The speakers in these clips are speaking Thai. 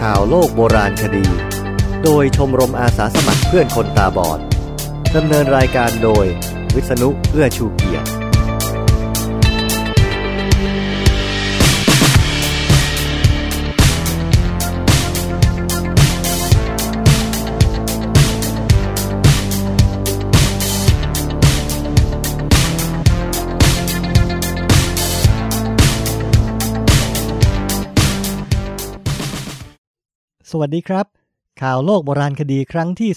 ข่าวโลกโบราณคดี โดยชมรมอาสาสมัครเพื่อนคนตาบอดดำเนินรายการโดย วิษณุเอื้อชูเกียรติ สวัสดีครับ ข่าวโลกโบราณคดีครั้งที่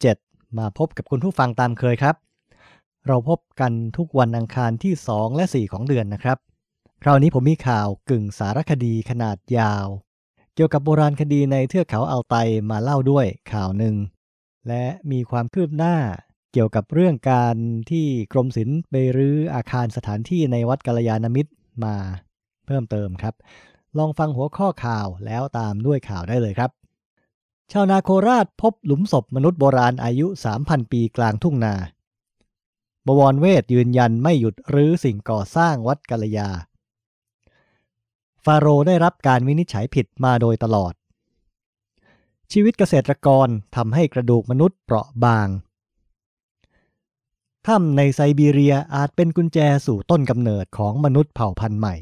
37 มาพบกับคุณผู้ฟังตามเคยครับ เราพบกันทุกวันอังคารที่ 2 และ 4 ของเดือนนะครับ คราวนี้ผมมีข่าวกึ่งสารคดีขนาดยาว เกี่ยวกับโบราณคดีในเทือกเขาอัลไตมาเล่าด้วยข่าวหนึ่ง และมีความคืบหน้าเกี่ยวกับเรื่องการที่กรมศิลป์ไปรื้ออาคารสถานที่ในวัดกัลยาณมิตรมาเพิ่มเติมครับ ลองฟังหัวข้อข่าวแล้วตามด้วยข่าวได้เลยครับ ชาวนาโคราชพบหลุมศพมนุษย์โบราณอายุ 3,000 ปีกลางทุ่งนา บวรเวทยืนยันไม่หยุดรื้อสิ่งก่อสร้างวัดกัลยา ฟาโรได้รับการวินิจฉัยผิดมาโดยตลอด ชีวิตเกษตรกรทำให้กระดูกมนุษย์เปราะบาง ถ้ำในไซบีเรียอาจเป็นกุญแจสู่ต้นกำเนิดของมนุษย์เผ่าพันธุ์ใหม่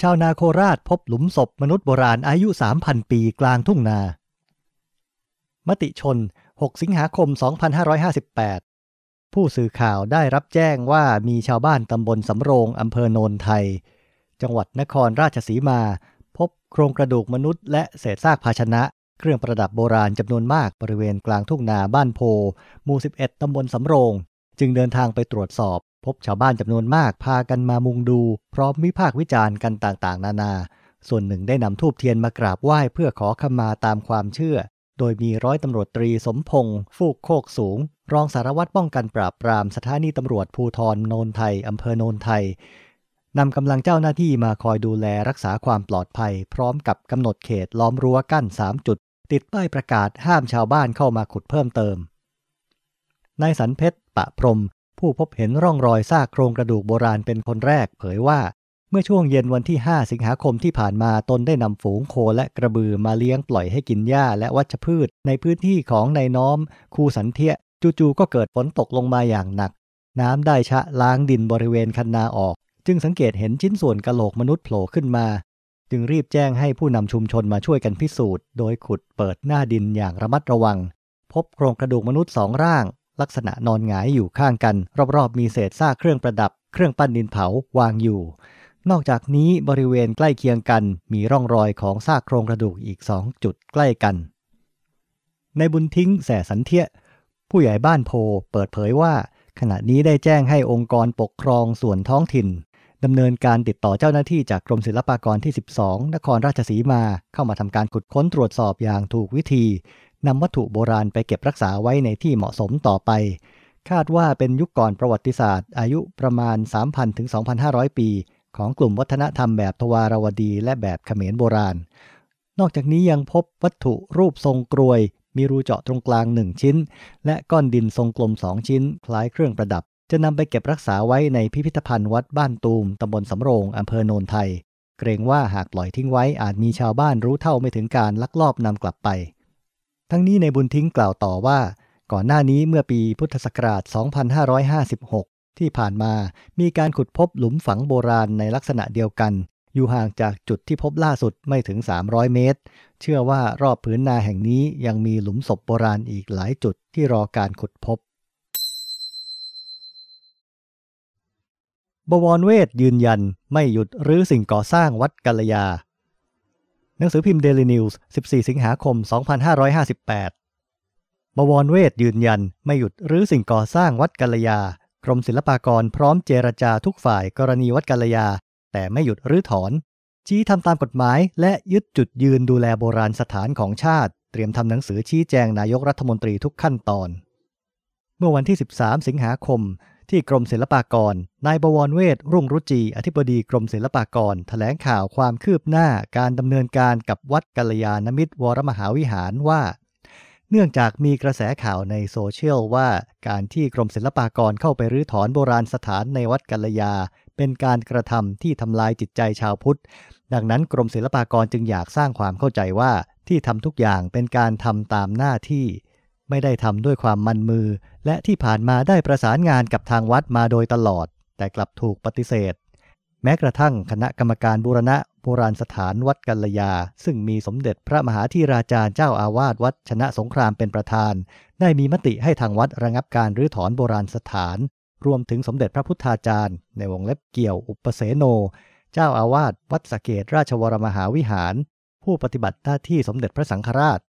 ชาวนาโคราชพบหลุมศพมนุษย์โบราณอายุ 3,000 ปีกลางทุ่งนา มติชน 6 สิงหาคม 2558 ผู้สื่อข่าวได้รับแจ้งว่ามีชาวบ้านตำบลสำโรงอำเภอโนนไทย จังหวัดนครราชสีมา พบโครงกระดูกมนุษย์และเศษซากภาชนะ เครื่องประดับโบราณจำนวนมากบริเวณกลางทุ่งนาบ้านโพหมู่ 11 ตำบลสำโรง จึงเดินทางไปตรวจสอบ พบชาวบ้านจำนวนมากพากันมามุงดู พร้อมวิพากษ์วิจารณ์กันต่างๆ นานา ส่วนหนึ่งได้นำทูบเทียนมากราบไหว้เพื่อขอขมาตามความเชื่อ โดยมีร้อยตำรวจตรีสมพงษ์ฟูกโคกสูง รองสารวัตรป้องกันปราบปรามสถานีตำรวจภูทรโนนไทยอำเภอโนนไทยนำกำลังเจ้าหน้าที่มาคอยดูแลรักษาความปลอดภัย พร้อมกับกำหนดเขตล้อมรั้วกั้น 3 จุด ติดป้ายประกาศห้ามชาวบ้านเข้ามาขุดเพิ่มเติมนายสันเพชรปะพรม ผู้พบเห็นร่องรอยซากโครงกระดูกโบราณเป็นคนแรกเผยว่า เมื่อช่วงเย็นวันที่ 5 สิงหาคมที่ผ่านมาตนได้นำฝูงโคและกระบือมาเลี้ยงปล่อยให้กินหญ้าและวัชพืช ในพื้นที่ของนายน้อม คูสันเทียจู่ๆก็เกิดฝนตกลงมาอย่างหนัก น้ำได้ชะล้างดินบริเวณคันนาออก จึงสังเกตเห็นชิ้นส่วนกะโหลกมนุษย์โผล่ขึ้นมา จึงรีบแจ้งให้ผู้นำชุมชนมาช่วยกันพิสูจน์ โดยขุดเปิดหน้าดินอย่างระมัดระวัง พบโครงกระดูกมนุษย์สองร่าง ลักษณะนอนหงายอยู่ข้างกัน รอบๆ มีเศษซากเครื่องประดับ เครื่องปั้นดินเผาวางอยู่ นอกจากนี้บริเวณใกล้เคียงกันมีร่องรอยของซากโครงกระดูกอีกสองจุดใกล้กัน ในบุญทิ้งแสสันเทียผู้ใหญ่บ้านโพเปิดเผยว่า ขณะนี้ได้แจ้งให้องค์กรปกครองส่วนท้องถิ่นดำเนินการติดต่อเจ้าหน้าที่จากกรมศิลปากรที่ 12 นครราชสีมาเข้ามาทำการขุดค้นตรวจสอบอย่างถูกวิธี นำวัตถุโบราณไปเก็บรักษาไว้ในที่เหมาะสมต่อไป คาดว่าเป็นยุคก่อนประวัติศาสตร์ อายุประมาณ 3,000ถึง2,500 ปี ของกลุ่มวัฒนธรรมแบบทวารวดีและแบบเขมรโบราณ นอกจากนี้ยังพบวัตถุรูปทรงกรวย มีรูเจาะตรงกลาง 1 ชิ้น และก้อนดินทรงกลม 2 ชิ้น คล้ายเครื่องประดับ จะนำไปเก็บรักษาไว้ในพิพิธภัณฑ์วัดบ้านตูมตำบลสำโรงอำเภอโนนไทย เกรงว่าหากปล่อยทิ้งไว้อาจมีชาวบ้านรู้เท่าไม่ถึงการลักลอบนำกลับไป ทั้งนี้ในบุญทิ้งกล่าวต่อว่า ก่อนหน้านี้เมื่อปีพุทธศักราช 2556 ที่ผ่านมามีการขุดพบหลุมฝังโบราณในลักษณะเดียวกัน อยู่ห่างจากจุดที่พบล่าสุดไม่ถึง 300 เมตร เชื่อว่ารอบผืนนาแห่งนี้ยังมีหลุมศพโบราณอีกหลายจุดที่รอการขุดพบบวรเวทยืนยันไม่หยุดรื้อสิ่งก่อสร้างวัดกัลยา หนังสือพิมพ์เดลินิวส์ 14 สิงหาคม 2558บวรเวทยืนยันไม่หยุดรื้อสิ่งก่อสร้างวัดกัลยา กรมศิลปากรพร้อมเจรจาทุกฝ่ายกรณีวัดกัลยา แต่ไม่หยุดรื้อถอน ชี้ทำตามกฎหมาย และยึดจุดยืนดูแลโบราณสถานของชาติ เตรียมทำหนังสือชี้แจงนายกรัฐมนตรีทุกขั้นตอน เมื่อวันที่ 13 สิงหาคม ที่กรมศิลปากร นายบวรเวทรุ่งรุจี อธิบดีกรมศิลปากรแถลงข่าวความคืบหน้าการดำเนินการกับวัดกัลยาณมิตรวรมหาวิหารว่า เนื่องจากมีกระแสข่าวในโซเชียลว่าการที่กรมศิลปากรเข้าไปรื้อถอนโบราณสถานในวัดกัลยาเเป็นการกระทำที่ทำลายจิตใจชาวพุทธ ดังนั้นกรมศิลปากรจึงอยากสร้างความเข้าใจว่าที่ทำทุกอย่างเป็นการทำตามหน้าที่ ไม่ได้ทำด้วยความมันมือ และที่ผ่านมาได้ประสานงานกับทางวัดมาโดยตลอด แต่กลับถูกปฏิเสธ แม้กระทั่งคณะกรรมการบูรณะโบราณสถานวัดกัลยา ซึ่งมีสมเด็จพระมหาธีราจารย์เจ้าอาวาสวัดชนะสงครามเป็นประธาน ได้มีมติให้ทางวัดระงับการรื้อถอนโบราณสถาน รวมถึงสมเด็จพระพุทธาจารย์ ในวงเล็บเกี่ยวอุปเสโน เจ้าอาวาสวัดสเกตราชวรมหาวิหาร ผู้ปฏิบัติหน้าที่สมเด็จพระสังฆราช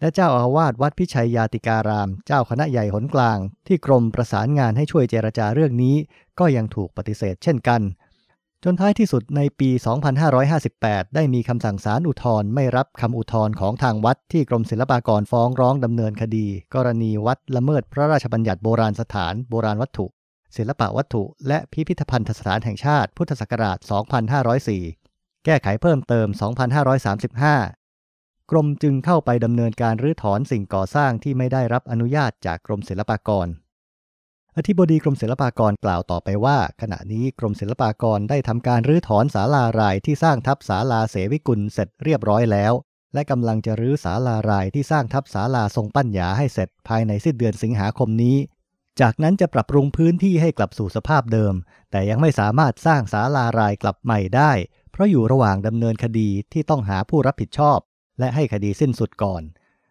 และเจ้าอาวาสวัดพิชัยยาติการาม เจ้าคณะใหญ่หนกลาง ที่กรมประสานงานให้ช่วยเจรจาเรื่องนี้ ก็ยังถูกปฏิเสธเช่นกัน จนท้ายที่สุดในปี 2558 ได้มีคำสั่งศาลอุทธรณ์ไม่รับคำอุทธรณ์ของทางวัดที่กรมศิลปากรฟ้องร้องดำเนินคดี กรณีวัดละเมิดพระราชบัญญัติโบราณสถาน โบราณวัตถุ ศิลปวัตถุ และพิพิธภัณฑสถานแห่งชาติ พุทธศักราช 2504 แก้ไขเพิ่มเติม 2535 กรมจึงเข้าไปดำเนินการรื้อถอนสิ่งก่อสร้างที่ไม่ได้รับอนุญาตจากกรมศิลปากร อธิบดีกรมศิลปากรกล่าวต่อไปว่า ขณะนี้กรมศิลปากรได้ทำการรื้อถอนศาลารายที่สร้างทับศาลาเสวิกุลเสร็จเรียบร้อยแล้ว และกำลังจะรื้อศาลารายที่สร้างทับศาลาทรงปัญญาให้เสร็จภายในสิ้นเดือนสิงหาคมนี้ จากนั้นจะปรับปรุงพื้นที่ให้กลับสู่สภาพเดิม แต่ยังไม่สามารถสร้างศาลารายกลับใหม่ได้ เพราะอยู่ระหว่างดำเนินคดีที่ต้องหาผู้รับผิดชอบ และให้คดีสิ้นสุดก่อน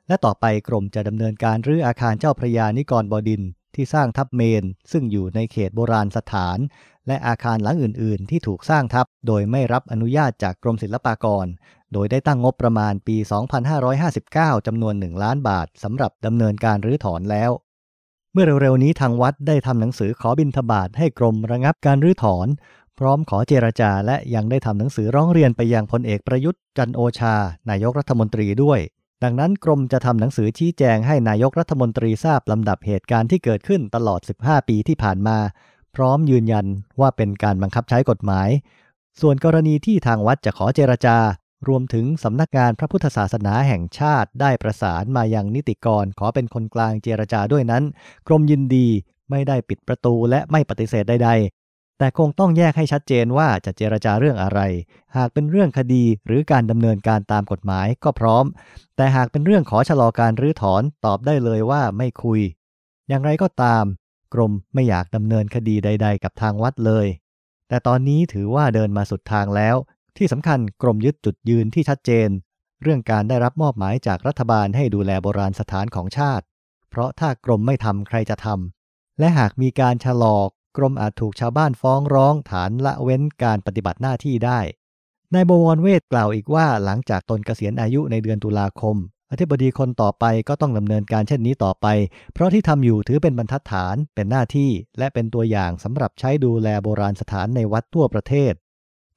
และต่อไปกรมจะดำเนินการรื้ออาคารเจ้าพระยานิกรบดินที่สร้างทับเมน ซึ่งอยู่ในเขตโบราณสถาน และอาคารหลังอื่น ๆ ที่ถูกสร้างทับ โดยไม่รับอนุญาตจากกรมศิลปากร โดยได้ตั้งงบประมาณปี 2559 จำนวน 1 ล้านบาทสำหรับดำเนินการรื้อถอนแล้ว เมื่อเร็ว ๆ นี้ทางวัดได้ทำหนังสือขอบินทบาทให้กรมระงับการรื้อถอน พร้อมขอเจรจาและยังได้ทำหนังสือร้องเรียนไปยังพลเอกประยุทธ์จันโอชา นายกรัฐมนตรีด้วย ดังนั้นกรมจะทำหนังสือชี้แจงให้นายกรัฐมนตรีทราบลำดับเหตุการณ์ที่เกิดขึ้นตลอด 15 ปีที่ผ่านมา พร้อมยืนยันว่าเป็นการบังคับใช้กฎหมาย ส่วนกรณีที่ทางวัดจะขอเจรจารวมถึงสำนักงานพระพุทธศาสนาแห่งชาติได้ประสานมายังนิติกรขอเป็นคนกลางเจรจาด้วยนั้น กรมยินดีไม่ได้ปิดประตูและไม่ปฏิเสธใดๆ แต่คงต้องแยกให้ชัดเจนว่าจะเจรจาเรื่องอะไร หากเป็นเรื่องคดีหรือการดำเนินการตามกฎหมายก็พร้อม แต่หากเป็นเรื่องขอชะลอการรื้อถอนตอบได้เลยว่าไม่คุย อย่างไรก็ตาม กรมไม่อยากดำเนินคดีใด ๆ กับทางวัดเลย แต่ตอนนี้ถือว่าเดินมาสุดทางแล้ว ที่สำคัญกรมยึดจุดยืนที่ชัดเจน เรื่องการได้รับมอบหมายจากรัฐบาลให้ดูแลโบราณสถานของชาติ เพราะถ้ากรมไม่ทำใครจะทำและหากมีการชะลอ กรมอาจถูกชาวบ้านฟ้องร้องฐานละเว้นการปฏิบัติหน้าที่ได้ นายบวรเวทกล่าวอีกว่าหลังจากตนเกษียณอายุในเดือนตุลาคม อธิบดีคนต่อไปก็ต้องดำเนินการเช่นนี้ต่อไป เพราะที่ทำอยู่ถือเป็นบรรทัดฐาน เป็นหน้าที่ และเป็นตัวอย่างสำหรับใช้ดูแลโบราณสถานในวัดทั่วประเทศ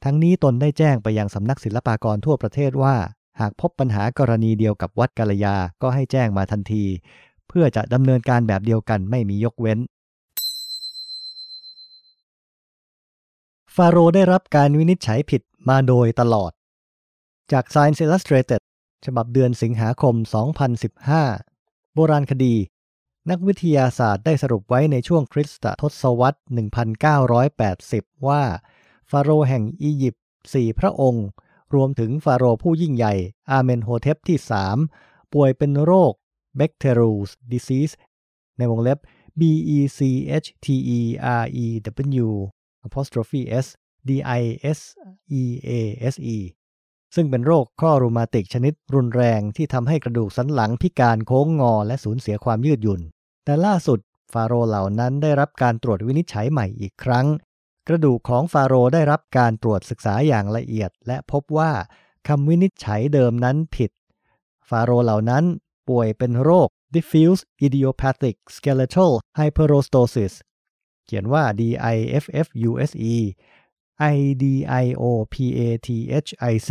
ทั้งนี้ตนได้แจ้งไปยังสำนักศิลปากรทั่วประเทศว่า หากพบปัญหากรณีเดียวกับวัดกาลยา ก็ให้แจ้งมาทันที เพื่อจะดำเนินการแบบเดียวกันไม่มียกเว้น ฟาโรได้รับการวินิจฉัยผิดมาโดยตลอด จาก Science Illustrated ฉบับเดือนสิงหาคม 2015 โบราณคดี นักวิทยาศาสตร์ได้สรุปไว้ในช่วงคริสตทศวรรษ 1980 ว่า ฟาโรห์แห่งอียิปต์สี่พระองค์ รวมถึงฟาโรห์ผู้ยิ่งใหญ่ อาเมนโฮเทปที่ 3 ป่วยเป็นโรค Bacterus disease ในวงเล็บ B E C H T E R E W apostrophe S D I S E A S E ซึ่งเป็นโรคข้อรูมาติกชนิดรุนแรงที่ทำให้กระดูกสันหลังพิการโค้งงอและสูญเสียความยืดหยุ่น แต่ล่าสุดฟาโรห์เหล่านั้นได้รับการตรวจวินิจฉัยใหม่อีกครั้ง กระดูกของฟาโรห์ได้รับการตรวจศึกษาอย่างละเอียด และพบว่าคำวินิจฉัยเดิมนั้นผิด ฟาโรห์เหล่านั้นป่วยเป็นโรค diffuse idiopathic skeletal hyperostosis เขียนว่า D I F F U S E I D I O P A T H I C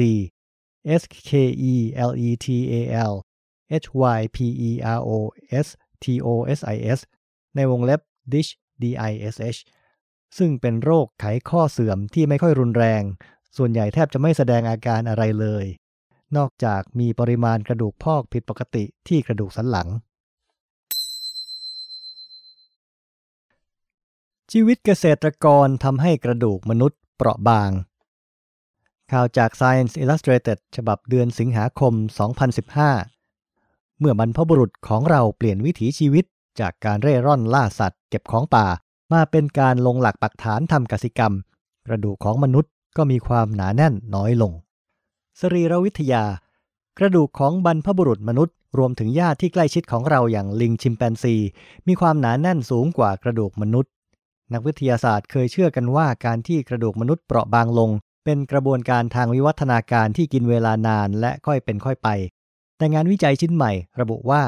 S K E L E T A L H Y P E R O S T O S I S ในวงเล็บ Dish D I S H ซึ่งเป็นโรคไขข้อเสื่อมที่ไม่ค่อยรุนแรง ส่วนใหญ่แทบจะไม่แสดงอาการอะไรเลย นอกจากมีปริมาณกระดูกพอกผิดปกติที่กระดูกสันหลัง ชีวิตเกษตรกรทำให้กระดูกมนุษย์เปราะบาง ข่าวจาก Science Illustrated ฉบับเดือนสิงหาคม 2015 เมื่อบรรพบุรุษของเราเปลี่ยนวิถีชีวิตจากการเร่ร่อนล่าสัตว์ เก็บของป่า มาเป็นการลงหลักปักฐานทำกสิกรรม กระดูกของมนุษย์ก็มีความหนาแน่นน้อยลง สรีรวิทยา กระดูกของบรรพบุรุษมนุษย์ รวมถึงญาติที่ใกล้ชิดของเราอย่างลิงชิมแปนซี มีความหนาแน่นสูงกว่ากระดูกมนุษย์ นักวิทยาศาสตร์เคยเชื่อกันว่าการที่กระดูกมนุษย์เปราะบางลง เป็นกระบวนการทางวิวัฒนาการที่กินเวลานานและค่อยเป็นค่อยไป แต่งานวิจัยชิ้นใหม่ ระบุว่า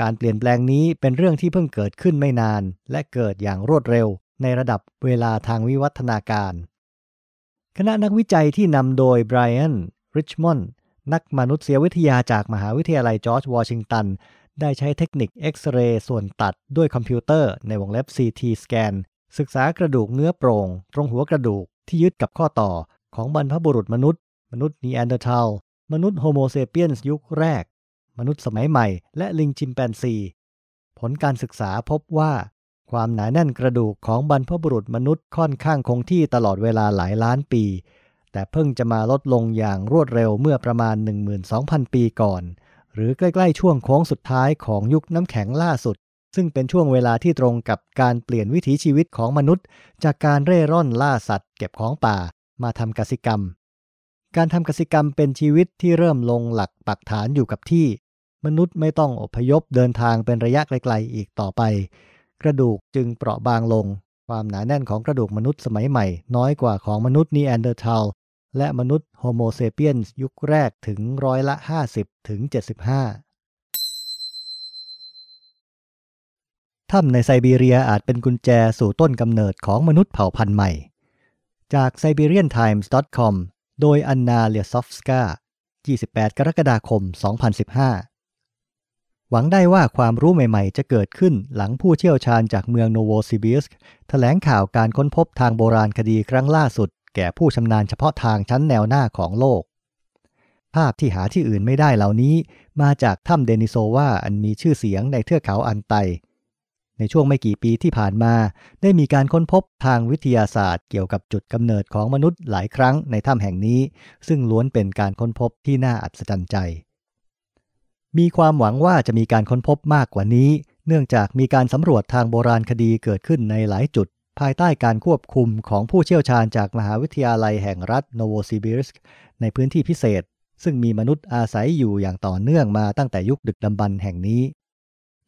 การเปลี่ยนแปลงนี้เป็นเรื่องที่เพิ่งเกิดขึ้นไม่นาน และเกิดอย่างรวดเร็ว ในระดับเวลาทางวิวัฒนาการ คณะนักวิจัยที่นำโดยไบรอัน ริชมอนด์ นักมนุษยวิทยาจากมหาวิทยาลัยจอร์จวอชิงตันได้ใช้เทคนิคเอ็กซเรย์ส่วนตัดด้วยคอมพิวเตอร์ในวงเล็บ CT สแกน ศึกษากระดูกเนื้อโปร่ง ตรงหัวกระดูกที่ยึดกับข้อต่อของบรรพบุรุษมนุษย์ มนุษย์นีแอนเดอร์ทัล มนุษย์โฮโมเซเปียนยุคแรก มนุษย์สมัยใหม่ และลิงชิมแปนซี ผลการศึกษาพบว่า ความหนาแน่นกระดูกของบรรพบุรุษมนุษย์ค่อนข้างคงที่ตลอดเวลาหลายล้านปี แต่เพิ่งจะมาลดลงอย่างรวดเร็วเมื่อประมาณ 12,000 ปีก่อน หรือใกล้ๆช่วงโค้งสุดท้ายของยุคน้ำแข็งล่าสุด ซึ่งเป็นช่วงเวลาที่ตรงกับการเปลี่ยนวิถีชีวิตของมนุษย์ จากการเร่ร่อนล่าสัตว์ เก็บของป่ามาทำกสิกรรม การทำกสิกรรมเป็นชีวิตที่เริ่มลงหลักปักฐานอยู่กับที่ มนุษย์ไม่ต้องอพยพเดินทางเป็นระยะไกลๆอีกต่อไป กระดูกจึงเปราะบางลง ความหนาแน่นของกระดูกมนุษย์สมัยใหม่ น้อยกว่าของมนุษย์นีแอนเดอร์ทัลและมนุษย์โฮโมเซเปียนยุคแรกถึงร้อยละ 50ถึง75 ถ้ำในไซบีเรียอาจเป็นกุญแจสู่ต้นกำเนิดของมนุษย์เผ่าพันธุ์ใหม่ จาก siberiantimes.com โดยอันนาเลียซอฟสกา 28 กรกฎาคม 2015 หวังได้ว่าความรู้ใหม่ๆ จะเกิดขึ้นหลังผู้เชี่ยวชาญจากเมืองโนโวซีบีสค์แถลงข่าวการค้นพบทางโบราณคดีครั้งล่าสุด แก่ผู้ชำนาญเฉพาะทางชั้นแนวหน้าของโลก ภาพที่หาที่อื่นไม่ได้เหล่านี้ มาจากถ้ำเดนิโซวาอันมีชื่อเสียงในเทือกเขาอันไต ในช่วงไม่กี่ปีที่ผ่านมา ได้มีการค้นพบทางวิทยาศาสตร์ เกี่ยวกับจุดกำเนิดของมนุษย์หลายครั้งในถ้ำแห่งนี้ ซึ่งล้วนเป็นการค้นพบที่น่าอัศจรรย์ใจ มีความหวังว่าจะมีการค้นพบมากกว่านี้ เนื่องจากมีการสำรวจทางโบราณคดีเกิดขึ้นในหลายจุด ภายใต้การควบคุมของผู้เชี่ยวชาญจากมหาวิทยาลัยแห่งรัฐโนโวซิบิรสกในพื้นที่พิเศษซึ่งมีมนุษย์อาศัยอยู่อย่างต่อเนื่องมาตั้งแต่ยุคดึกดำบรรพ์แห่งนี้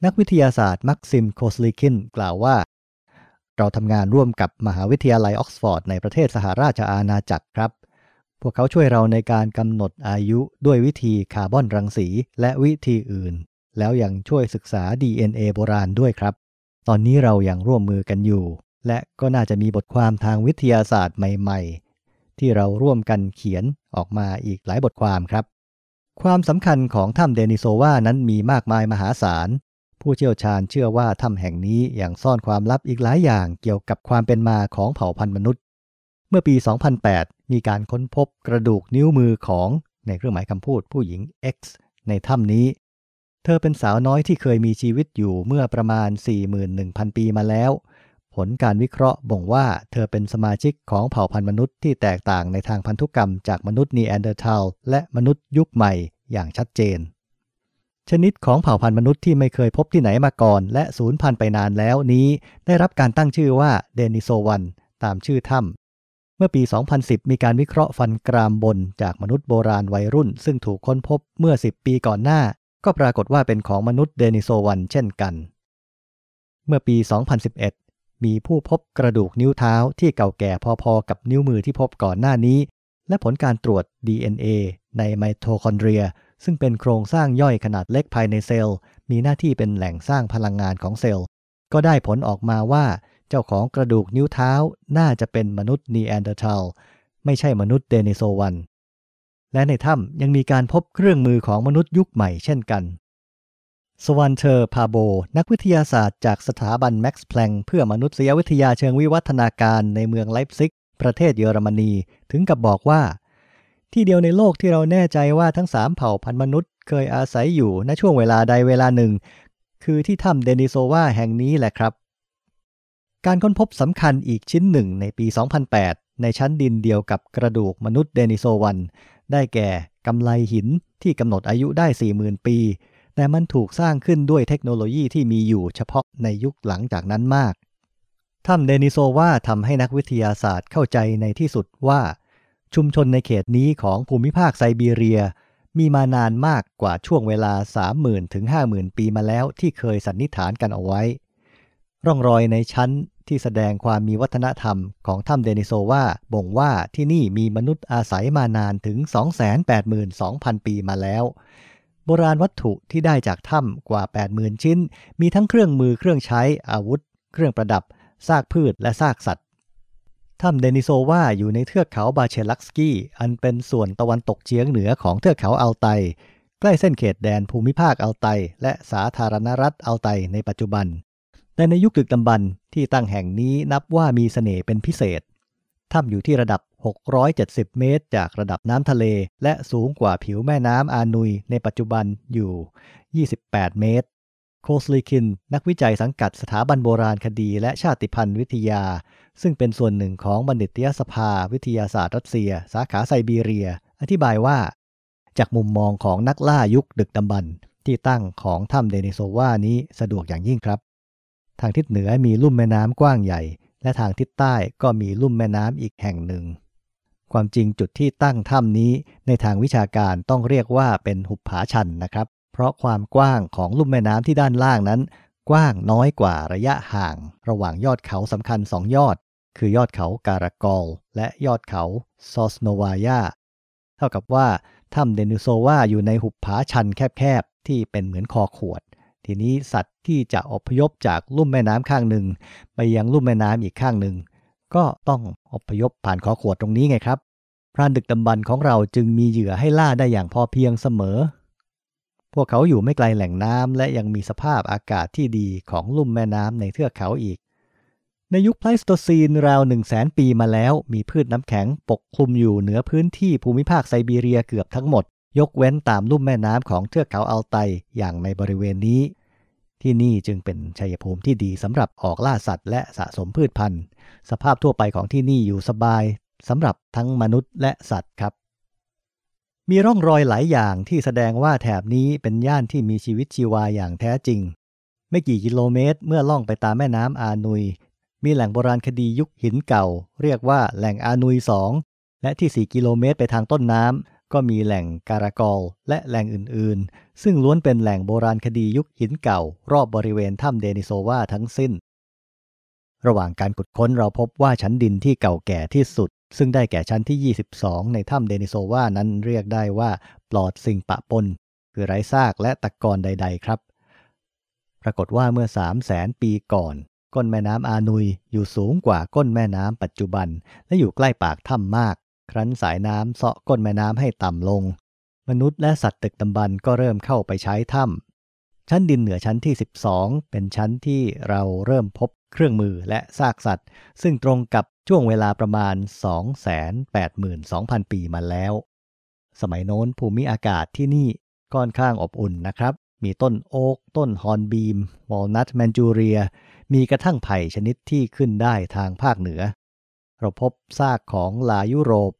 นักวิทยาศาสตร์มักซิมโคสลิคินกล่าวว่า เราทำงานร่วมกับมหาวิทยาลัยออกซฟอร์ดในประเทศสหราชอาณาจักรครับ พวกเขาช่วยเราในการกำหนดอายุด้วยวิธีคาร์บอนรังสีและวิธีอื่น แล้วยังช่วยศึกษา DNA โบราณด้วยครับ ตอนนี้เรายัางร่วมมือกันอยู่ และก็น่าจะมีบทความทางวิทยาศาสตร์ใหม่ๆ ที่เราร่วมกันเขียนออกมาอีกหลายบทความครับความสำคัญของถ้ำเดนิโซวานั้นมีมากมายมหาศาล ผู้เชี่ยวชาญเชื่อว่าถ้ำแห่งนี้ยังซ่อนความลับอีกหลายอย่างเกี่ยวกับความเป็นมาของเผ่าพันธุ์มนุษย์ เมื่อปี 2008 มีการค้นพบกระดูกนิ้วมือของในเครื่องหมายคำพูดผู้หญิง X ในถ้ำนี้ เธอเป็นสาวน้อยที่เคยมีชีวิตอยู่เมื่อประมาณ 41,000 ปีมาแล้ว ผลการวิเคราะห์บ่งว่าเธอเป็นสมาชิกของเผ่าพันธุ์มนุษย์ที่แตกต่างในทางพันธุกรรมจากมนุษย์นีแอนเดอร์ทัลและมนุษย์ยุคใหม่อย่างชัดเจน ชนิดของเผ่าพันธุ์มนุษย์ที่ไม่เคยพบที่ไหนมาก่อน และสูญพันธุ์ไปนานแล้วนี้ ได้รับการตั้งชื่อว่าเดนิโซวัน ตามชื่อถ้ำเมื่อปี 2010 มีการวิเคราะห์ฟันกรามบนจากมนุษย์โบราณวัยรุ่น ซึ่งถูกค้นพบเมื่อ 10 ปีก่อนหน้า ก็ปรากฏว่าเป็นของมนุษย์เดนิโซวันเช่นกัน เมื่อปี 2011 มีผู้พบกระดูกนิ้วเท้าที่เก่าแก่พอๆ กับนิ้วมือที่พบก่อนหน้านี้ และผลการตรวจ DNA ในไมโทคอนเดรีย ซึ่งเป็นโครงสร้างย่อยขนาดเล็กภายในเซลล์ มีหน้าที่เป็นแหล่งสร้างพลังงานของเซลล์ ก็ได้ผลออกมาว่าเจ้าของกระดูกนิ้วเท้าน่าจะเป็นมนุษย์นีแอนเดอร์ทัลไม่ใช่มนุษย์เดนิโซวัน และในถ้ำยังมีการพบเครื่องมือของมนุษย์ยุคใหม่เช่นกัน สวันเทอร์พาโบ นักวิทยาศาสตร์จากสถาบันแม็กซ์แพลงค์เพื่อมนุษยวิทยาเชิงวิวัฒนาการในเมืองไลป์ซิก ประเทศเยอรมนี ถึงกับบอกว่า ที่เดียวในโลกที่เราแน่ใจว่าทั้งสามเผ่าพันธุ์มนุษย์ เคยอาศัยอยู่ณช่วงเวลาใดเวลาหนึ่ง คือที่ถ้ำเดนิโซวาแห่งนี้แหละครับ การค้นพบสำคัญอีกชิ้นหนึ่งในปี 2008 ในชั้นดินเดียวกับกระดูกมนุษย์เดนิโซวัน ได้แก่กำไลหินที่กำหนดอายุได้ 40,000 ปี แต่มันถูกสร้างขึ้นด้วยเทคโนโลยีที่มีอยู่เฉพาะในยุคหลังจากนั้นมากถ้ำเดนิโซวาทำให้นักวิทยาศาสตร์เข้าใจในที่สุดว่า ชุมชนในเขตนี้ของภูมิภาคไซบีเรีย มีมานานมากกว่าช่วงเวลา 30,000ถึง50,000 ปีมาแล้วที่เคยสันนิษฐานกันเอาไว้ ร่องรอยในชั้นที่แสดงความมีวัฒนธรรมของถ้ำเดนิโซวาบ่งว่าที่นี่มีมนุษย์อาศัยมานานถึง 282,000 ปีมาแล้ว โบราณวัตถุที่ได้จากถ้ำกว่า 80,000 ชิ้น มีทั้งเครื่องมือเครื่องใช้อาวุธ เครื่องประดับ ซากพืชและซากสัตว์ ถ้ำเดนิโซวาอยู่ในเทือกเขาบาเชลักสกี้อันเป็นส่วนตะวันตกเฉียงเหนือของเทือกเขาอัลไต ใกล้เส้นเขตแดนภูมิภาคอัลไต และสาธารณรัฐอัลไตในปัจจุบัน แต่ในยุคดึกดำบรรที่ตั้งแห่งนี้นับว่ามีเสน่ห์เป็นพิเศษ ถ้ำอยู่ที่ระดับ 670 เมตร จากระดับน้ำทะเล และสูงกว่าผิวแม่น้ำอานุยในปัจจุบันอยู่ 28 เมตร โคสลีคิน นักวิจัยสังกัดสถาบันโบราณคดีและชาติพันธุ์วิทยา ซึ่งเป็นส่วนหนึ่งของบัณฑิตยสภาวิทยาศาสตร์รัสเซีย สาขาไซบีเรีย อธิบายว่า จากมุมมองของนักล่ายุคดึกดำบรรที่ตั้งของถ้ำเดนิโซวานี้สะดวกอย่างยิ่งครับ ทางทิศเหนือมีลุ่มแม่น้ำกว้างใหญ่ และทางทิศใต้ก็มีลุ่มแม่น้ำอีกแห่งหนึ่ง ความจริงจุดที่ตั้งถ้ำนี้ในทางวิชาการต้องเรียกว่าเป็นหุบผาชันนะครับ เพราะความกว้างของลุ่มแม่น้ำที่ด้านล่างนั้น กว้างน้อยกว่าระยะห่าง ระหว่างยอดเขาสำคัญสองยอด คือยอดเขาการากอลและยอดเขาซอสโนวายาเท่ากับว่าถ้ำเดนิโซวาอยู่ในหุบผาชันแคบๆ ที่เป็นเหมือนคอขวด ทีนี้สัตว์ที่จะอพยพจากลุ่มแม่น้ำข้างหนึ่ง ไปยังลุ่มแม่น้ำอีกข้างหนึ่ง ก็ต้องอพยพผ่านขอขวดตรงนี้ไงครับพรานดึกดำบรรของเราจึงมีเหยื่อให้ล่าได้อย่างพอเพียงเสมอ พวกเขาอยู่ไม่ไกลแหล่งน้ำและยังมีสภาพอากาศที่ดีของลุ่มแม่น้ำในเทือกเขาอีก ในยุคไพลสโตซีนราว 1 0 0 0 0แสนปีมาแล้ว มีพืชน้ำแข็งปกคลุมอยู่เหนือพื้นที่ภูมิภาคไซบีเรียเกือบทั้งหมด ยกเว้นตามลุ่มแม่น้ำของเทือกเขาอัลไตอย่างในบริเวณนี้ ที่นี่จึงเป็นชัยภูมิที่ดีสำหรับออกล่าสัตว์และสะสมพืชพันธุ์ สภาพทั่วไปของที่นี่อยู่สบายสำหรับทั้งมนุษย์และสัตว์ครับ มีร่องรอยหลายอย่างที่แสดงว่าแถบนี้เป็นย่านที่มีชีวิตชีวาอย่างแท้จริง ไม่กี่กิโลเมตรเมื่อล่องไปตามแม่น้ำอานุย มีแหล่งโบราณคดียุคหินเก่า เรียกว่าแหล่งอานุยสองและที่ 4 กิโลเมตรไปทางต้นน้ำก็มีแหล่งการากอลและแหล่งอื่นๆ ซึ่งล้วนเป็นแหล่งโบราณคดียุคหินเก่า รอบบริเวณถ้ำเดนิโซวาทั้งสิ้น ระหว่างการขุดค้นเราพบว่าชั้นดินที่เก่าแก่ที่สุด ซึ่งได้แก่ชั้นที่ 22 ในถ้ำเดนิโซวานั้นเรียกได้ว่าปลอดสิ่งปะปน คือไร้ซากและตะกอนใด ๆ ครับ ปรากฏว่าเมื่อ 3 0 0แสนปีก่อน ก้นแม่น้ำอานุยอยู่สูงกว่าก้นแม่น้ำปัจจุบัน และอยู่ใกล้ปากถ้ำมาก ครั้นสายน้ำเซาะก้นแม่น้ำให้ต่ำลง มนุษย์และสัตว์ตึกตำบันก็เริ่มเข้าไปใช้ถ้ำชั้นดินเหนือชั้นที่ 12 เป็นชั้นที่เราเริ่มพบเครื่องมือและซากสัตว์ ซึ่งตรงกับ ช่วงเวลาประมาณ 282,000 ปีมาแล้ว สมัยโน้นภูมิอากาศที่นี่ค่อนข้างอบอุ่นนะครับ มีต้นโอ๊ก ต้นฮอนบีม วอลนัทแมนจูเรีย มีกระทั่งไผ่ชนิดที่ขึ้นได้ทางภาคเหนือ เราพบซากของลายุโรป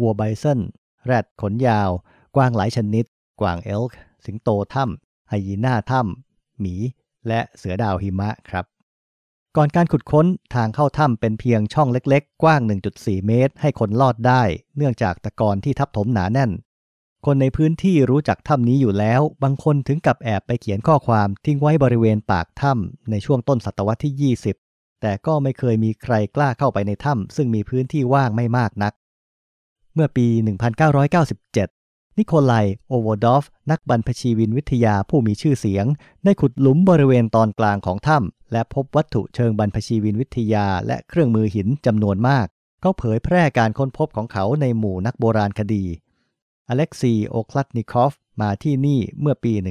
วัวไบเซนแรดขนยาว กวางหลายชนิด กวางเอลค์ สิงโตถ้ำไฮยีน่าถ้ำหมี และเสือดาวหิมะครับ ก่อนการขุดค้นทางเข้าถ้ำเป็นเพียงช่องเล็กๆ กว้าง 1.4 เมตร ให้คนลอดได้ เนื่องจากตะกอนที่ทับถมหนาแน่น คนในพื้นที่รู้จักถ้ำนี้อยู่แล้ว บางคนถึงกับแอบไปเขียนข้อความทิ้งไว้บริเวณปากถ้ำในช่วงต้นศตวรรษที่ 20 แต่ก็ไม่เคยมีใครกล้าเข้าไปในถ้ำซึ่งมีพื้นที่ว่างไม่มากนัก เมื่อปี 1997 นิโคลายโอโวดอฟ นักบรรพชีวินวิทยาผู้มีชื่อเสียง ได้ขุดหลุมบริเวณตอนกลางของถ้ำและพบวัตถุเชิงบรรพชีวินวิทยาและเครื่องมือหินจำนวนมาก เขาเผยแพร่การค้นพบของเขาในหมู่นักโบราณคดี อเล็กซีโอคลัตนิคอฟ มาที่นี่เมื่อปี 1978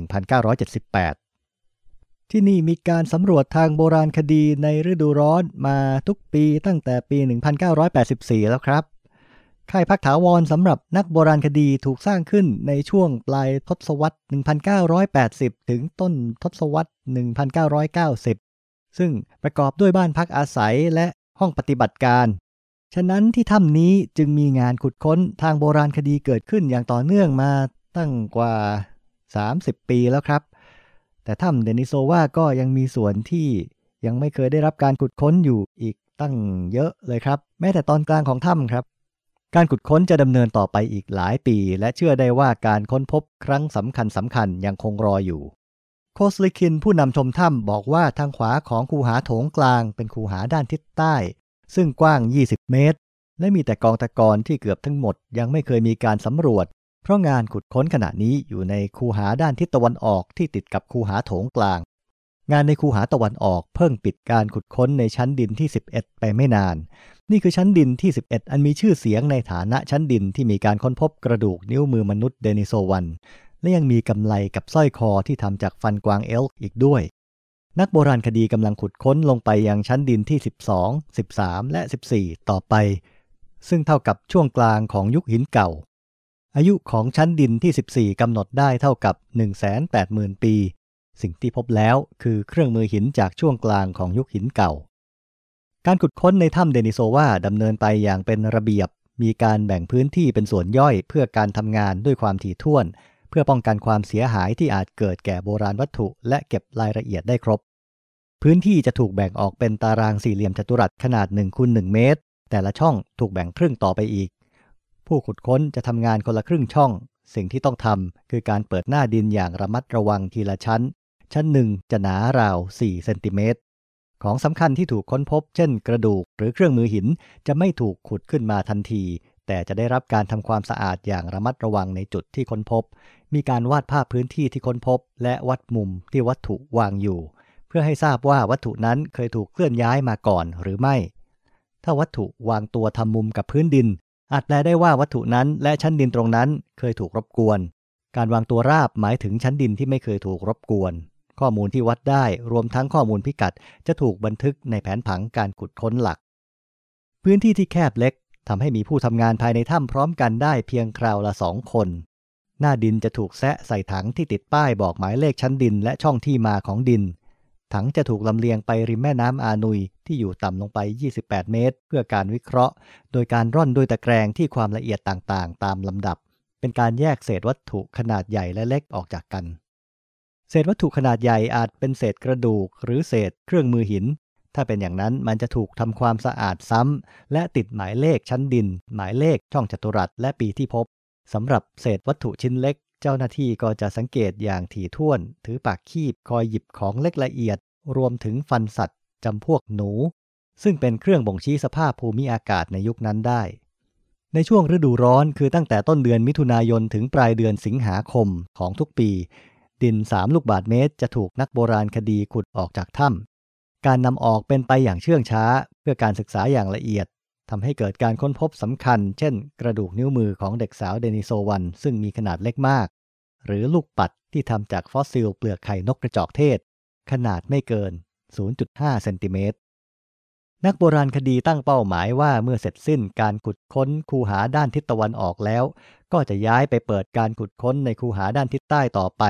ที่นี่มีการสำรวจทางโบราณคดีในฤดูร้อนมาทุกปีตั้งแต่ปี 1984 แล้วครับ ค่ายพักถาวรสำหรับนักโบราณคดีถูกสร้างขึ้นในช่วงปลายทศวรรษ 1980 ถึงต้นทศวรรษ 1990 ซึ่งประกอบด้วยบ้านพักอาศัยและห้องปฏิบัติการ ฉะนั้นที่ถ้ำนี้จึงมีงานขุดค้นทางโบราณคดีเกิดขึ้นอย่างต่อเนื่องมาตั้งกว่า 30 ปีแล้วครับ แต่ถ้ำเดนิโซวาก็ยังมีส่วนที่ยังไม่เคยได้รับการขุดค้นอยู่อีกตั้งเยอะเลยครับ แม้แต่ตอนกลางของถ้ำครับ การขุดค้นจะดำเนินต่อไปอีกหลายปี และเชื่อได้ว่าการค้นพบครั้งสำคัญสำคัญยังคงรออยู่ โคสลิคินผู้นำชมถ้ำบอกว่าทางขวาของคูหาโถงกลางเป็นคูหาด้านทิศใต้ ซึ่งกว้าง 20 เมตร และมีแต่กองตะกอนที่เกือบทั้งหมดยังไม่เคยมีการสำรวจ เพราะงานขุดค้นขณะนี้อยู่ในคูหาด้านทิศตะวันออกที่ติดกับคูหาโถงกลาง งานในคูหาตะวันออกเพิ่งปิดการขุดค้นในชั้นดินที่ 11 ไปไม่นาน นี่คือชั้นดินที่ 11 อันมีชื่อเสียงในฐานะชั้นดินที่มีการค้นพบกระดูกนิ้วมือมนุษย์เดนิโซวัน และยังมีกำไลกับสร้อยคอที่ทำจากฟันกวางเอลค์อีกด้วย นักโบราณคดีกำลังขุดค้นลงไปยังชั้นดินที่ 12 13 และ 14 ต่อไป ซึ่งเท่ากับช่วงกลางของยุคหินเก่า อายุของชั้นดินที่ 14กำหนดได้เท่ากับ 180,000 ปี สิ่งที่พบแล้วคือเครื่องมือหินจากช่วงกลางของยุคหินเก่า การขุดค้นในถ้ำเดนิโซวาดำเนินไปอย่างเป็นระเบียบ มีการแบ่งพื้นที่เป็นส่วนย่อยเพื่อการทำงานด้วยความถี่ถ้วน เพื่อป้องกันความเสียหายที่อาจเกิดแก่โบราณวัตถุ และเก็บรายละเอียดได้ครบ พื้นที่จะถูกแบ่งออกเป็นตารางสี่เหลี่ยมจัตุรัสขนาด1คูณ1เมตร แต่ละช่องถูกแบ่งครึ่งต่อไปอีก ผู้ขุดค้นจะทำงานคนละครึ่งช่อง สิ่งที่ต้องทำคือการเปิดหน้าดินอย่างระมัดระวังทีละชั้น ชั้นหนึ่งจะหนาราว 4 เซนติเมตร ของสำคัญที่ถูกค้นพบ เช่น กระดูกหรือเครื่องมือหินจะไม่ถูกขุดขึ้นมาทันที แต่จะได้รับการทำความสะอาดอย่างระมัดระวังในจุดที่ค้นพบ มีการวาดภาพพื้นที่ที่ค้นพบ และวัดมุมที่วัตถุวางอยู่ เพื่อให้ทราบว่าวัตถุนั้นเคยถูกเคลื่อนย้ายมาก่อนหรือไม่ ถ้าวัตถุวางตัวทำมุมกับพื้นดิน อาจแปลได้ว่าวัตถุนั้นและชั้นดินตรงนั้นเคยถูกรบกวน การวางตัวราบหมายถึงชั้นดินที่ไม่เคยถูกรบกวน ข้อมูลที่วัดได้รวมทั้งข้อมูลพิกัดจะถูกบันทึกในแผนผังการขุดค้นหลัก พื้นที่ที่แคบเล็กทำให้มีผู้ทำงานภายในถ้ำพร้อมกันได้เพียงคราวละสองคน หน้าดินจะถูกแซะใส่ถังที่ติดป้ายบอกหมายเลขชั้นดินและช่องที่มาของดิน ถังจะถูกลำเลียงไปริมแม่น้ำอานุยที่อยู่ต่ำลงไป 28 เมตร เพื่อการวิเคราะห์ โดยการร่อนด้วยตะแกรงที่ความละเอียดต่างๆ ตามลำดับ เป็นการแยกเศษวัตถุขนาดใหญ่และเล็กออกจากกัน เศษวัตถุขนาดใหญ่อาจเป็นเศษกระดูก หรือเศษเครื่องมือหิน ถ้าเป็นอย่างนั้นมันจะถูกทำความสะอาดซ้ำ และติดหมายเลขชั้นดิน หมายเลขช่องจัตุรัสและปีที่พบสำหรับเศษวัตถุชิ้นเล็ก เจ้าหน้าที่ก็จะสังเกตอย่างถี่ถ้วน ถือปากคีบคอยหยิบของเล็กละเอียด รวมถึงฟันสัตว์จำพวกหนู ซึ่งเป็นเครื่องบ่งชี้สภาพภูมิอากาศในยุคนั้นได้ ในช่วงฤดูร้อนคือตั้งแต่ต้นเดือนมิถุนายนถึงปลายเดือนสิงหาคมของทุกปี ดิน3ลูกบาทเมตร จะถูกนักโบราณคดีขุดออกจากถ้ำการนำออกเป็นไปอย่างเชื่องช้า เพื่อการศึกษาอย่างละเอียดทำให้เกิดการค้นพบสำคัญ เช่น กระดูกนิ้วมือของเด็กสาวเดนิโซวัน ซึ่งมีขนาดเล็กมาก หรือลูกปัดที่ทำจากฟอสซิลเปลือกไข่นกกระจอกเทศ ขนาดไม่เกิน 0.5 เซนติเมตร นักโบราณคดีตั้งเป้าหมายว่าเมื่อเสร็จสิ้นการขุดค้นคูหาด้านทิศตะวันออกแล้ว ก็จะย้ายไปเปิดการขุดค้นในคูหาด้านทิศใต้ต่อไป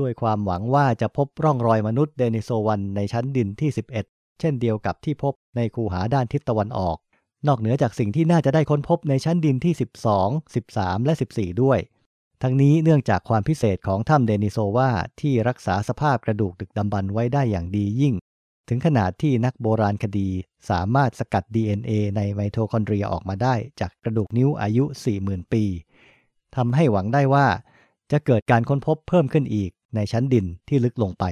ด้วยความหวังว่าจะพบร่องรอยมนุษย์เดนิโซวันในชั้นดินที่ 11 เช่นเดียวกับที่พบในคูหาด้านทิศตะวันออก นอกเหนือจากสิ่งที่น่าจะได้ค้นพบในชั้นดินที่ 12 13 และ 14 ด้วย ทั้งนี้เนื่องจากความพิเศษของถ้ำเดนิโซวาที่รักษาสภาพกระดูกดึกดำบรรไว้ได้อย่างดียิ่ง ถึงขนาดที่นักโบราณคดีสามารถสกัด DNA ในไมโทคอนเดรียออกมาได้จากกระดูกนิ้วอายุ 40,000 ปีทำให้หวังได้ว่าจะเกิดการค้นพบเพิ่มขึ้นอีก ในชั้นดินที่ลึกลงไป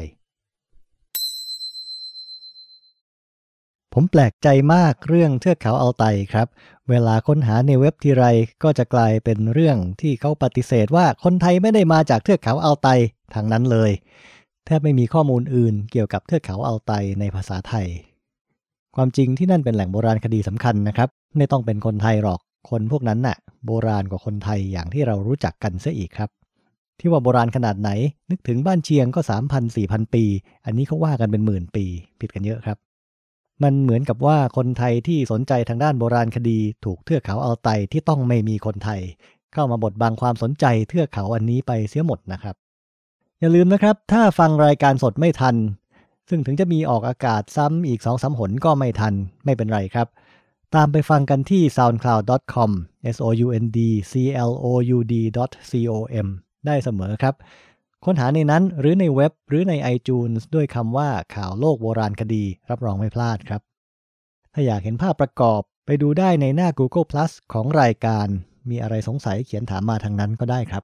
ผมแปลกใจมากเรื่องเทือกเขาเอัลไตครับ เวลาค้นหาในเว็บทีไรก็จะกลายเป็นเรื่องที่เขาปฏิเสธว่าคนไทยไม่ได้มาจากเทือกเขาเอัลไตทางนั้นเลย แทบไม่มีข้อมูลอื่นเกี่ยวกับเทือกเขาเอัลไตในภาษาไทย ความจริงที่นั่นเป็นแหล่งโบราณคดีสำคัญนะครับ ไม่ต้องเป็นคนไทยหรอกคนพวกนั้นน่ะ โบราณกว่าคนไทยอย่างที่เรารู้จักกันเสียอีกครับ ที่ว่าโบราณขนาดไหน นึกถึงบ้านเชียงก็3,000 4,000ปี อันนี้เขาว่ากันเป็นหมื่นปี ผิดกันเยอะครับ มันเหมือนกับว่าคนไทยที่สนใจทางด้านโบราณคดี ถูกเทือกเขาเอัลไตที่ต้องไม่มีคนไทย เข้ามาบดบังความสนใจเทือกเขาอันนี้ไปเสียหมดนะครับ อย่าลืมนะครับ ถ้าฟังรายการสดไม่ทัน ซึ่งถึงจะมีออกอากาศซ้ำอีกสองสาหนก็ไม่ทัน ไม่เป็นไรครับตามไปฟังกันที่ soundcloud.com s o u n d c l o u d com ได้เสมอครับ ค้นหาในนั้นหรือในเว็บหรือใน iTunes ด้วยคำว่าข่าวโลกโบราณคดี รับรองไม่พลาดครับ ถ้าอยากเห็นภาพประกอบไปดูได้ในหน้า Google Plus ของรายการ มีอะไรสงสัยเขียนถามมาทางนั้นก็ได้ครับ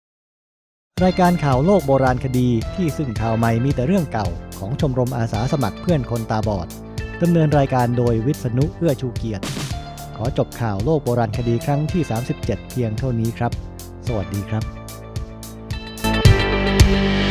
รายการข่าวโลกโบราณคดีที่ซึ่งข่าวใหม่มีแต่เรื่องเก่า ของชมรมอาสาสมัครเพื่อนคนตาบอดดำเนินรายการโดยวิษณุเอื้อชูเกียรติ ขอจบข่าวโลกโบราณคดีครั้งที่ 37 เพียงเท่านี้ครับ สวัสดีครับ Thank you.